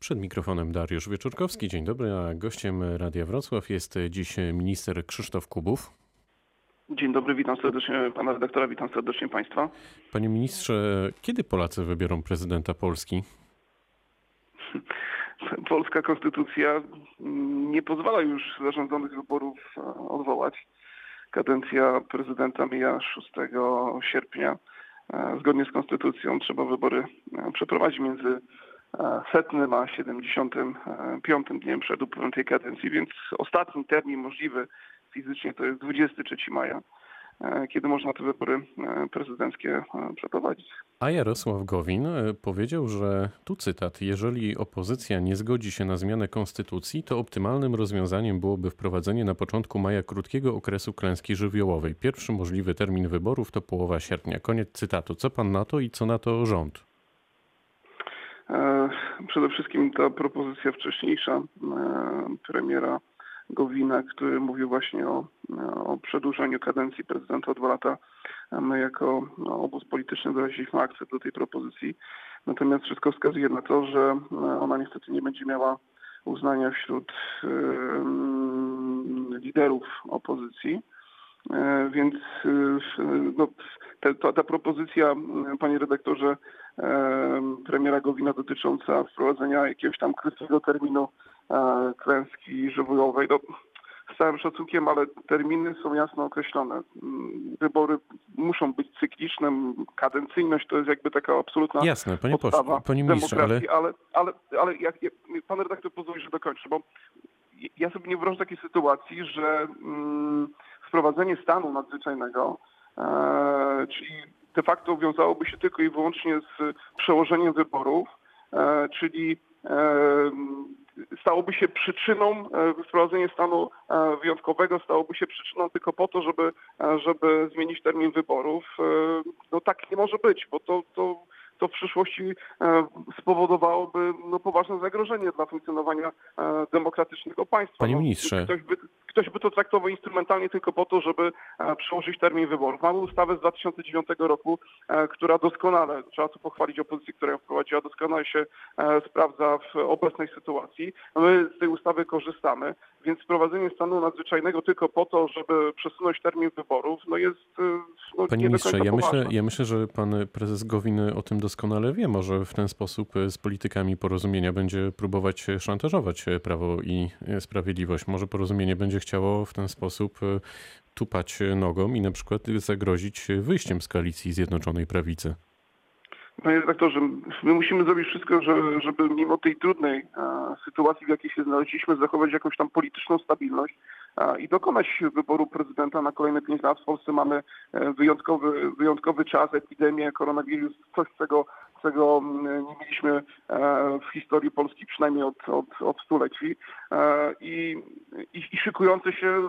Przed mikrofonem Dariusz Wieczorkowski. Dzień dobry, a gościem Radia Wrocław jest dziś minister Krzysztof Kubów. Dzień dobry, witam serdecznie pana redaktora, witam serdecznie państwa. Panie ministrze, kiedy Polacy wybiorą prezydenta Polski? Polska konstytucja nie pozwala już zarządzonych wyborów odwołać. Kadencja prezydenta mija 6 sierpnia. Zgodnie z konstytucją trzeba wybory przeprowadzić między setnym a 75 dniem przed upływem tej kadencji, więc ostatni termin możliwy fizycznie to jest 23 maja, kiedy można te wybory prezydenckie przeprowadzić. A Jarosław Gowin powiedział, że tu cytat: Jeżeli opozycja nie zgodzi się na zmianę konstytucji, to optymalnym rozwiązaniem byłoby wprowadzenie na początku maja krótkiego okresu klęski żywiołowej. Pierwszy możliwy termin wyborów to połowa sierpnia. Koniec cytatu. Co pan na to i co na to rząd? Przede wszystkim ta propozycja wcześniejsza premiera Gowina, który mówił właśnie o, o przedłużeniu kadencji prezydenta o dwa lata. My jako no, obóz polityczny wyraziliśmy akcept do tej propozycji. Natomiast wszystko wskazuje na to, że ona niestety nie będzie miała uznania wśród liderów opozycji. Więc no, ta, ta propozycja, panie redaktorze, premiera Gowina dotycząca wprowadzenia jakiegoś tam krótkiego terminu klęski żywiołowej. No, z całym szacunkiem, ale terminy są jasno określone. Wybory muszą być cykliczne, kadencyjność to jest jakby taka absolutna Jasne, panie podstawa panie ministrze, ale... ale... ale, ale, jak, jak, pan redaktor pozwoli, że dokończę, bo ja sobie nie wyobrażam takiej sytuacji, że mm, wprowadzenie stanu nadzwyczajnego, e, czyli de facto wiązałoby się tylko i wyłącznie z przełożeniem wyborów, e, czyli e, stałoby się przyczyną wprowadzenia stanu wyjątkowego, stałoby się przyczyną tylko po to, żeby, żeby zmienić termin wyborów. No tak nie może być, bo to, to, to w przyszłości spowodowałoby no, poważne zagrożenie dla funkcjonowania demokratycznego państwa. Panie No, ministrze. Ktoś by, ktoś by to traktował instrumentalnie tylko po to, żeby przełożyć termin wyborów. Mamy ustawę z 2009 roku, która doskonale, trzeba tu pochwalić opozycję, która ją wprowadziła, doskonale się sprawdza w obecnej sytuacji. My z tej ustawy korzystamy, więc wprowadzenie stanu nadzwyczajnego tylko po to, żeby przesunąć termin wyborów, no jest no, Panie ministrze, ja myślę, ja myślę, że pan prezes Gowin o tym doskonale wie. Może w ten sposób z politykami porozumienia będzie próbować szantażować Prawo i Sprawiedliwość. Może porozumienie będzie chciało w ten sposób tupać nogą i na przykład zagrozić wyjściem z koalicji Zjednoczonej Prawicy. Panie redaktorze, my musimy zrobić wszystko, że, żeby mimo tej trudnej e, sytuacji, w jakiej się znaleźliśmy, zachować jakąś tam polityczną stabilność e, i dokonać wyboru prezydenta na kolejne pięć lat. W Polsce mamy e, wyjątkowy, wyjątkowy czas, epidemię, koronawirus, coś, czego, czego mm, nie mieliśmy e, w historii Polski przynajmniej od, od, od stuleci. E, I, i, I szykujące się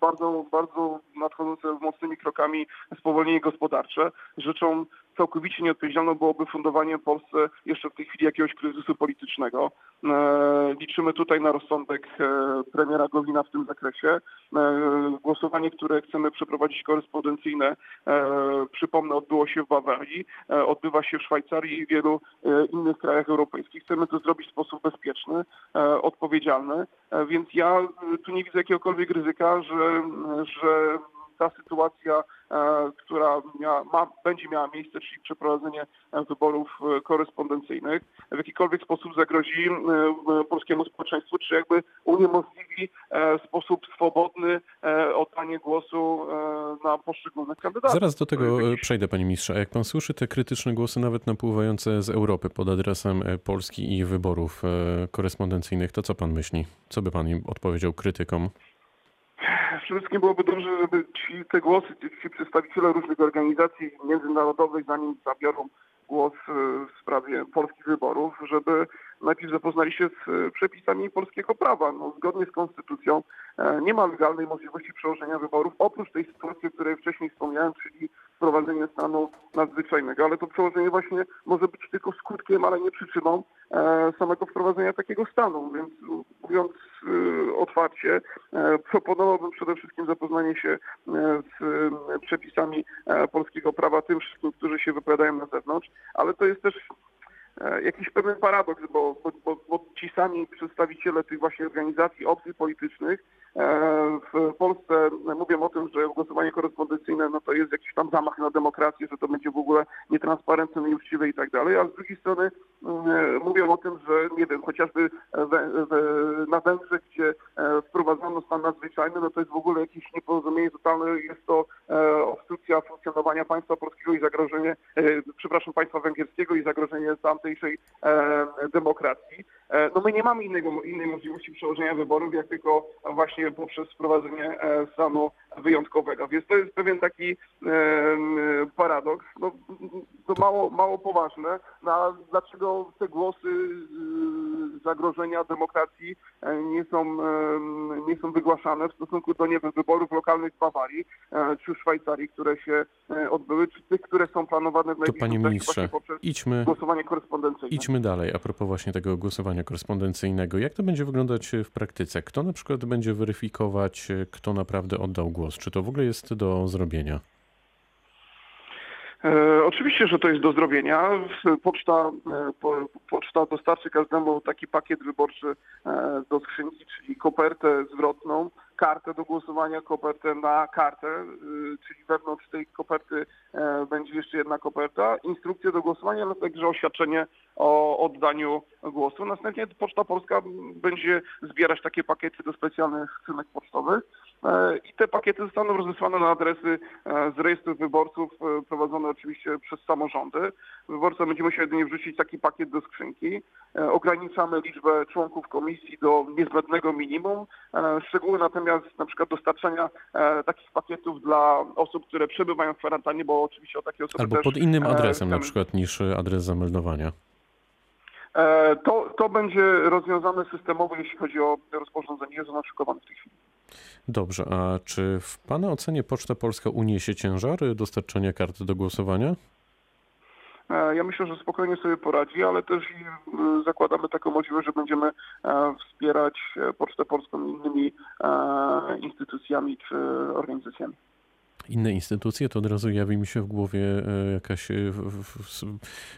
bardzo, bardzo nadchodzące mocnymi krokami spowolnienie gospodarcze rzeczą całkowicie nieodpowiedzialną byłoby fundowanie Polsce jeszcze w tej chwili jakiegoś kryzysu politycznego. E, liczymy tutaj na rozsądek e, premiera Gowina w tym zakresie. E, głosowanie, które chcemy przeprowadzić korespondencyjne, przypomnę, odbyło się w Bawarii, odbywa się w Szwajcarii i wielu innych krajach europejskich. Chcemy to zrobić w sposób bezpieczny, odpowiedzialny, więc ja tu nie widzę jakiegokolwiek ryzyka, że, że ta sytuacja, e, która mia, ma, będzie miała miejsce, czyli przeprowadzenie e, wyborów e, korespondencyjnych, w jakikolwiek sposób zagrozi polskiemu społeczeństwu, czy jakby uniemożliwi e, sposób swobodny oddanie głosu na poszczególnych kandydatów. Zaraz do tego przejdę, panie ministrze. A jak pan słyszy te krytyczne głosy, nawet napływające z Europy pod adresem Polski i wyborów korespondencyjnych, to co pan myśli? Co by pan im odpowiedział krytykom? Przede wszystkim byłoby dobrze, żeby ci, te głosy, ci, ci przedstawiciele różnych organizacji międzynarodowych, zanim zabiorą głos e, w sprawie polskich wyborów, żeby najpierw zapoznali się z e, przepisami polskiego prawa. No, zgodnie z konstytucją e, nie ma legalnej możliwości przełożenia wyborów, oprócz tej sytuacji, o której wcześniej wspomniałem, czyli wprowadzenie stanu nadzwyczajnego. Ale to przełożenie właśnie może być tylko skutkiem, ale nie przyczyną e, samego wprowadzenia takiego stanu. Więc mówiąc otwarcie, proponowałbym przede wszystkim zapoznanie się z przepisami polskiego prawa tym wszystkim, którzy się wypowiadają na zewnątrz, ale to jest też jakiś pewien paradoks, bo, bo, bo, ci sami przedstawiciele tych właśnie organizacji, opcji politycznych e, w Polsce mówią o tym, że głosowanie korespondencyjne no to jest jakiś tam zamach na demokrację, że to będzie w ogóle nietransparentne, nieuczciwe i tak dalej, a z drugiej strony mm, mówią o tym, że nie wiem, chociażby we, we, na Węgrzech, gdzie e, wprowadzono stan nadzwyczajny, no to jest w ogóle jakieś nieporozumienie totalne, jest to obstrukcja funkcjonowania państwa polskiego i zagrożenie, e, przepraszam, państwa węgierskiego i zagrożenie tamtejszej e, demokracji. E, No my nie mamy innego, innej możliwości przełożenia wyborów, jak tylko właśnie poprzez wprowadzenie e, stanu wyjątkowego. Więc to jest pewien taki e, paradoks, no, to mało, mało poważne. No, a dlaczego te głosy e, zagrożenia demokracji nie są, nie są wygłaszane w stosunku do nie wiem, wyborów lokalnych w Bawarii czy w Szwajcarii, które się odbyły, czy tych, które są planowane w najbliższym czasie poprzez idźmy, głosowanie korespondencyjne. idźmy dalej. A propos właśnie tego głosowania korespondencyjnego. Jak to będzie wyglądać w praktyce? Kto na przykład będzie weryfikować, kto naprawdę oddał głos? Czy to w ogóle jest do zrobienia? E, oczywiście, że to jest do zrobienia. Poczta, e, po, poczta dostarczy każdemu taki pakiet wyborczy e, do skrzynki, czyli kopertę zwrotną, kartę do głosowania, kopertę na kartę, e, czyli wewnątrz tej koperty e, będzie jeszcze jedna koperta, instrukcje do głosowania, ale także oświadczenie o oddaniu głosu. Następnie Poczta Polska będzie zbierać takie pakiety do specjalnych skrzynek pocztowych. E, I te pakiety zostaną rozesłane na adresy e, z rejestrów wyborców e, prowadzone oczywiście przez samorządy. Wyborca będzie musiał jedynie wrzucić taki pakiet do skrzynki. Ograniczamy liczbę członków komisji do niezbędnego minimum. Szczegóły natomiast na przykład dostarczania e, takich pakietów dla osób, które przebywają w kwarantannie, bo oczywiście o takie osoby Albo pod innym adresem na przykład niż adres zameldowania. To, to będzie rozwiązane systemowo, jeśli chodzi o rozporządzenie, jest ono szykowane w tej chwili. Dobrze, a czy w Pana ocenie Poczta Polska uniesie ciężar dostarczenia karty do głosowania? E, Ja myślę, że spokojnie sobie poradzi, ale też e, zakładamy taką możliwość, że będziemy e, wspierać Pocztę Polską innymi instytucjami czy organizacjami. Inne instytucje, to od razu jawi mi się w głowie e, jakaś e,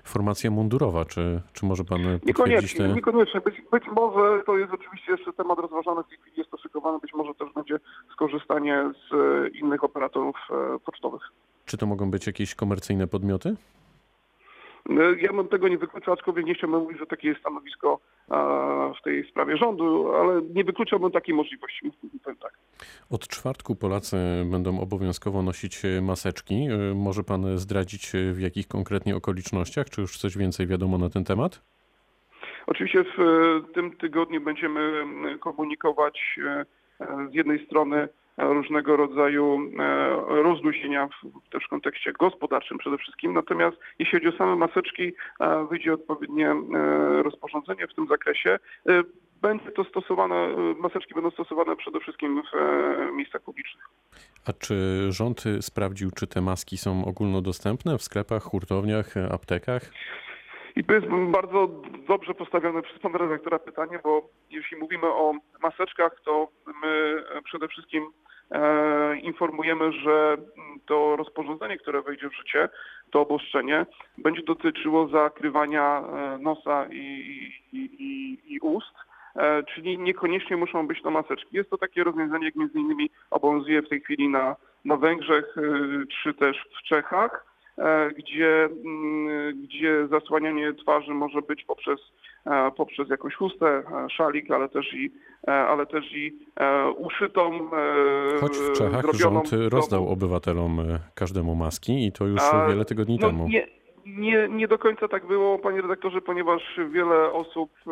formacja mundurowa. Czy, czy może Pan potwierdzić te... niekoniecznie. Być, być może to jest oczywiście jeszcze temat rozważany, w tej chwili jest to szykowane, być może też będzie skorzystanie z e, innych operatorów pocztowych. Czy to mogą być jakieś komercyjne podmioty? E, Ja bym tego nie wykluczał, aczkolwiek nie chciałbym mówić, że takie jest stanowisko w tej sprawie rządu, ale nie wykluczałbym takiej możliwości. Tak. Od czwartku Polacy będą obowiązkowo nosić e, maseczki. E, Może Pan zdradzić w jakich konkretnie okolicznościach? Czy już coś więcej wiadomo na ten temat? Oczywiście w tym tygodniu będziemy m, komunikować z jednej strony różnego rodzaju e, rozluźnienia w, też w kontekście gospodarczym przede wszystkim. Natomiast jeśli chodzi o same maseczki, e, wyjdzie odpowiednie e, rozporządzenie w tym zakresie. Będzie to stosowane, maseczki będą stosowane przede wszystkim w miejscach publicznych. A czy rząd sprawdził, czy te maski są ogólnodostępne w sklepach, hurtowniach, aptekach? I to jest bardzo dobrze postawione przez pana redaktora pytanie, bo jeśli mówimy o maseczkach, to my przede wszystkim e, informujemy, że to rozporządzenie, które wejdzie w życie, to obostrzenie, będzie dotyczyło zakrywania e, nosa i, i, i, i ust. E, Czyli niekoniecznie muszą być to maseczki. Jest to takie rozwiązanie, jak między innymi obowiązuje w tej chwili na, na Węgrzech e, czy też w Czechach e, gdzie, mm, gdzie zasłanianie twarzy może być poprzez, e, poprzez jakąś chustę, e, szalik, ale też i, e, ale też i e, uszytą, e, Choć w Czechach zrobioną rząd rozdał obywatelom e, każdemu maski i to już A, wiele tygodni No, temu. nie, nie, nie do końca tak było, panie redaktorze, ponieważ wiele osób e,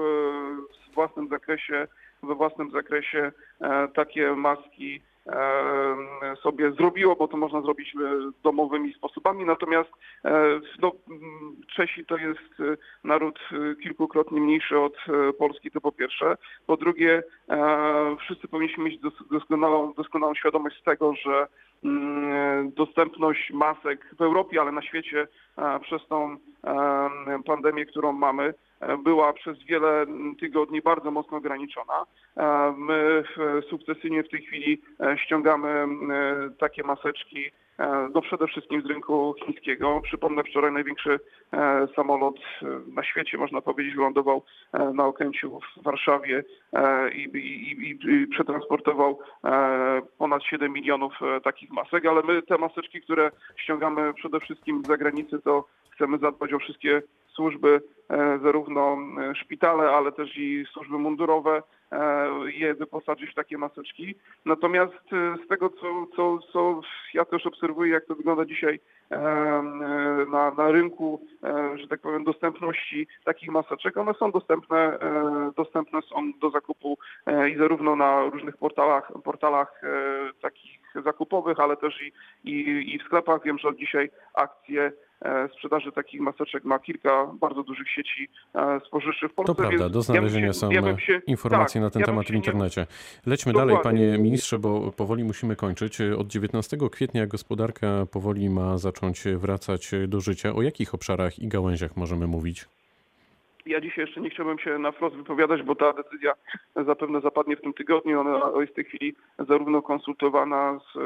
w własnym zakresie, we własnym zakresie e, takie maski e, sobie zrobiło, bo to można zrobić e, domowymi sposobami. Natomiast e, no, Czesi to jest e, naród kilkukrotnie mniejszy od Polski, to po pierwsze. Po drugie, wszyscy powinniśmy mieć dos- doskonałą, doskonałą świadomość tego, że dostępność masek w Europie, ale na świecie przez tą pandemię, którą mamy, e, była przez wiele tygodni bardzo mocno ograniczona. E, My e, sukcesyjnie w tej chwili e, ściągamy takie maseczki no przede wszystkim z rynku chińskiego. Przypomnę, wczoraj największy samolot na świecie, można powiedzieć, wylądował na Okęciu w Warszawie i, i, i, przetransportował ponad 7 milionów takich masek, ale my te maseczki, które ściągamy przede wszystkim z zagranicy, to chcemy zadbać o wszystkie służby, e, zarówno e, szpitale, ale też i służby mundurowe, je wyposażyć w takie maseczki. Natomiast e, z tego, co, co, co ja też obserwuję, jak to wygląda dzisiaj na, na rynku, że tak powiem, dostępności takich maseczek, one są dostępne, dostępne są do zakupu i zarówno na różnych portalach, portalach takich zakupowych, ale też i, i, i w sklepach. Wiem, że od dzisiaj akcje sprzedaży takich maseczek ma kilka bardzo dużych sieci e, spożywczych w Polsce. To prawda, do ja znalezienia się- są ja się- informacje tak, na ten ja temat w internecie. Lećmy Dokładnie. dalej, panie ministrze, bo powoli musimy kończyć. Od 19 kwietnia gospodarka powoli ma zacząć wracać do życia. O jakich obszarach i gałęziach możemy mówić? Ja dzisiaj jeszcze nie chciałbym się na wprost wypowiadać, bo ta decyzja zapewne zapadnie w tym tygodniu. Ona jest w tej chwili zarówno konsultowana z e,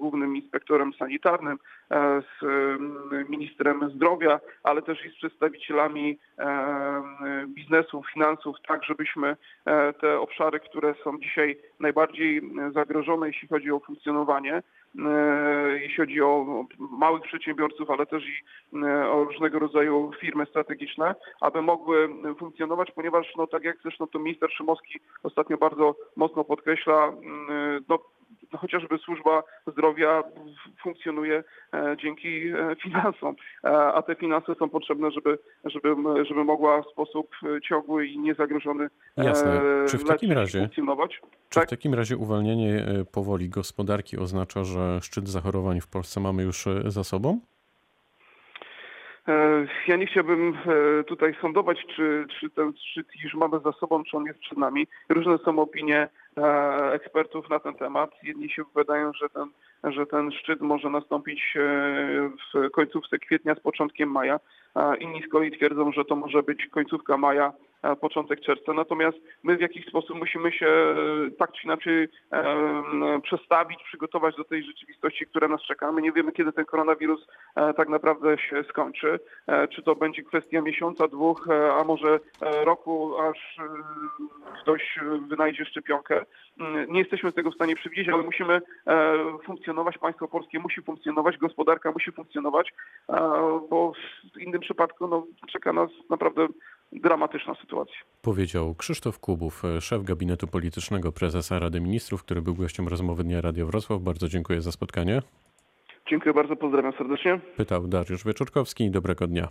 głównym inspektorem sanitarnym, e, z e, ministrem zdrowia, ale też i z przedstawicielami e, biznesu, finansów, tak żebyśmy te obszary, które są dzisiaj najbardziej e, zagrożone, jeśli chodzi o funkcjonowanie, e, jeśli chodzi o małych przedsiębiorców, ale też i e, o różnego rodzaju firmy strategiczne, aby mogły funkcjonować, ponieważ no tak jak zresztą to minister Szymowski ostatnio bardzo mocno podkreśla, mm, no, no chociażby służba zdrowia funkcjonuje e, dzięki e, finansom, e, a te finanse są potrzebne, żeby, żeby, żeby mogła w sposób ciągły i niezagrożony Jasne. Czy w takim razie- funkcjonować. Czy Tak. w takim razie uwalnianie e, powoli gospodarki oznacza, że szczyt zachorowań w Polsce mamy już za sobą? Ja nie chciałbym tutaj sądować, czy, czy ten szczyt już mamy za sobą, czy on jest przed nami. Różne są opinie ekspertów na ten temat. Jedni się wypowiadają, że ten, że ten szczyt może nastąpić e, w końcówce kwietnia z początkiem maja. Inni z kolei twierdzą, że to może być końcówka maja, początek czerwca. Natomiast my w jakiś sposób musimy się e, tak czy inaczej przestawić, przygotować do tej rzeczywistości, która nas czeka. My nie wiemy, kiedy ten koronawirus e, tak naprawdę się skończy. E, Czy to będzie kwestia miesiąca, dwóch, a może roku, aż ktoś wynajdzie szczepionkę. Mm, Nie jesteśmy tego w stanie przewidzieć, ale musimy funkcjonować, państwo polskie musi funkcjonować, gospodarka musi funkcjonować, bo w innym przypadku no, czeka nas naprawdę dramatyczna sytuacja. Powiedział Krzysztof Kubów, szef gabinetu politycznego prezesa Rady Ministrów, który był gościem rozmowy Dnia Radio Wrocław. Bardzo dziękuję za spotkanie. Dziękuję bardzo, pozdrawiam serdecznie. Pytał Dariusz Wieczorkowski. Dobrego dnia.